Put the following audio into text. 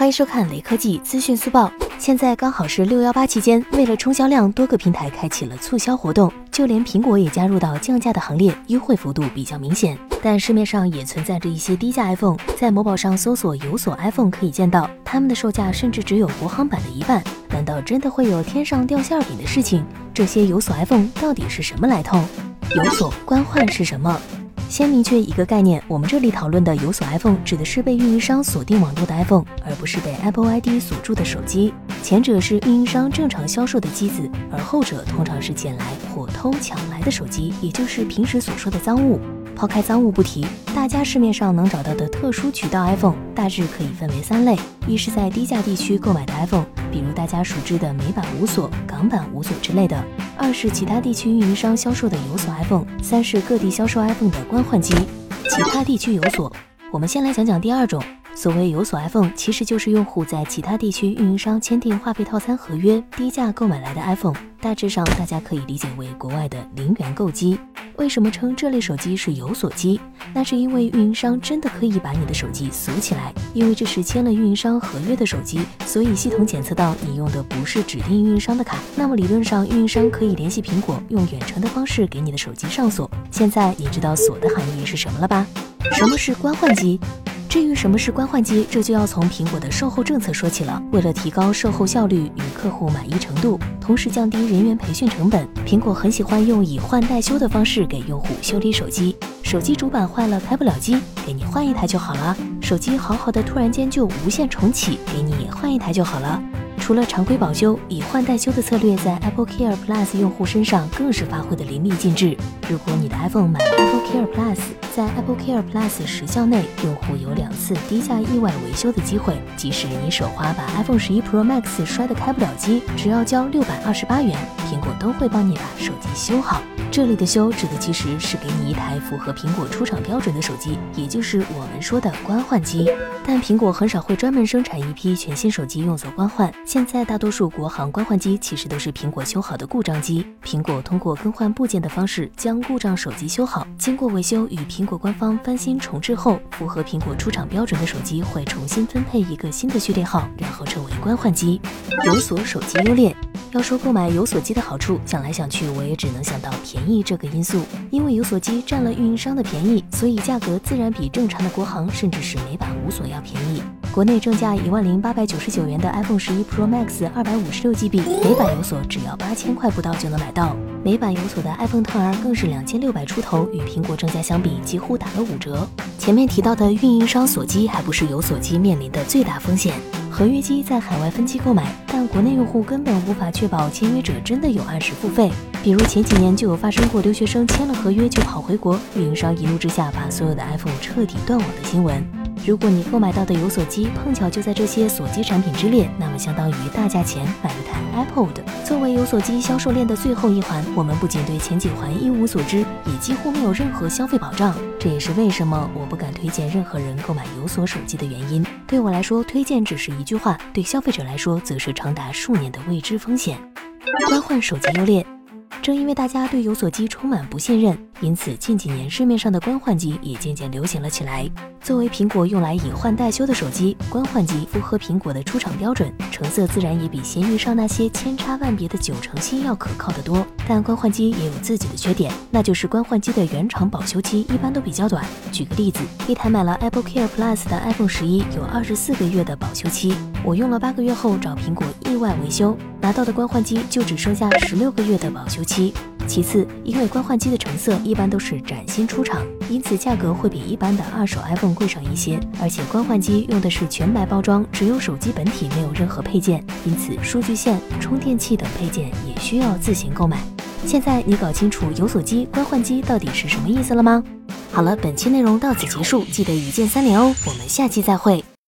欢迎收看雷科技资讯速报。现在刚好是六幺八期间，为了冲销量，多个平台开启了促销活动，就连苹果也加入到降价的行列，优惠幅度比较明显。但市面上也存在着一些低价 iPhone，在某宝上搜索“有所 iPhone” 可以见到，他们的售价甚至只有国行版的一半。难道真的会有天上掉馅饼的事情？这些有所 iPhone 到底是什么来头？有所官换是什么？先明确一个概念，我们这里讨论的有锁 iPhone 指的是被运营商锁定网络的 iPhone，而不是被 Apple ID 锁住的手机。前者是运营商正常销售的机子，而后者通常是捡来或偷抢来的手机，也就是平时所说的赃物。抛开赃物不提，大家市面上能找到的特殊渠道 iPhone 大致可以分为三类：一是在低价地区购买的 iPhone，比如大家熟知的美版无锁、港版无锁之类的；二是其他地区运营商销售的有锁 iPhone；三是各地销售 iPhone 的官换机。其他地区有锁，我们先来讲讲第二种。所谓有锁 iPhone，其实就是用户在其他地区运营商签订话费套餐合约，低价购买来的 iPhone。大致上，大家可以理解为国外的零元购机。为什么称这类手机是有锁机？那是因为运营商真的可以把你的手机锁起来，因为这是签了运营商合约的手机，所以系统检测到你用的不是指定运营商的卡，那么理论上运营商可以联系苹果，用远程的方式给你的手机上锁。现在你知道锁的含义是什么了吧？什么是官换机？至于什么是官换机，这就要从苹果的售后政策说起了。为了提高售后效率与客户满意程度，同时降低人员培训成本，苹果很喜欢用以换代修的方式给用户修理手机。手机主板坏了开不了机，给你换一台就好了。手机好好的突然间就无限重启，给你换一台就好了。除了常规保修，以换代修的策略在 Apple Care Plus 用户身上更是发挥的淋漓尽致。如果你的 iPhone 买 Apple Care Plus，在 Apple Care Plus 时效内，用户有两次低价意外维修的机会。即使你手滑把 iPhone 十一 Pro Max 摔得开不了机，只要交六百二十八元，苹果都会帮你把手机修好。这里的修指的其实是给你一台符合苹果出厂标准的手机，也就是我们说的官换机。但苹果很少会专门生产一批全新手机用作官换。现在大多数国行官换机其实都是苹果修好的故障机，苹果通过更换部件的方式将故障手机修好，经过维修与苹果官方翻新重置后，符合苹果出厂标准的手机会重新分配一个新的序列号，然后成为官换机。有锁手机优劣。要说购买有锁机的好处，想来想去，我也只能想到便宜这个因素。因为有锁机占了运营商的便宜，所以价格自然比正常的国行甚至是美版无锁要便宜。国内正价一万零八百九十九元的 iPhone 十一 Pro Max 二百五十六 GB 美版有锁只要八千块不到就能买到，美版有锁的 iPhone 特 R 更是两千六百出头，与苹果正价相比几乎打了五折。前面提到的运营商锁机还不是有锁机面临的最大风险。合约机在海外分期购买，但国内用户根本无法确保签约者真的有按时付费。比如前几年就有发生过留学生签了合约就跑回国，运营商一怒之下把所有的 iPhone 彻底断网的新闻。如果你购买到的有锁机碰巧就在这些锁机产品之列，那么相当于大价钱买一台 Apple 的。作为有锁机销售链的最后一环，我们不仅对前几环一无所知，也几乎没有任何消费保障。这也是为什么我不敢推荐任何人购买有锁手机的原因。对我来说，推荐只是一句话；对消费者来说，则是长达数年的未知风险。官换手机优劣。正因为大家对有锁机充满不信任，因此近几年市面上的官换机也渐渐流行了起来。作为苹果用来以换代修的手机，官换机符合苹果的出厂标准，成色自然也比闲鱼上那些千差万别的九成新要可靠的多。但官换机也有自己的缺点，那就是官换机的原厂保修期一般都比较短。举个例子，一台买了 Apple Care Plus 的 iPhone 十一有二十四个月的保修期，我用了八个月后找苹果意外维修，拿到的官换机就只剩下十六个月的保修期。其次，因为官换机的成色一般都是崭新出厂，因此价格会比一般的二手 iPhone 贵上一些。而且官换机用的是全白包装，只有手机本体，没有任何配件，因此数据线、充电器等配件也需要自行购买。现在你搞清楚有锁机、官换机到底是什么意思了吗？好了，本期内容到此结束，记得一键三连哦，我们下期再会。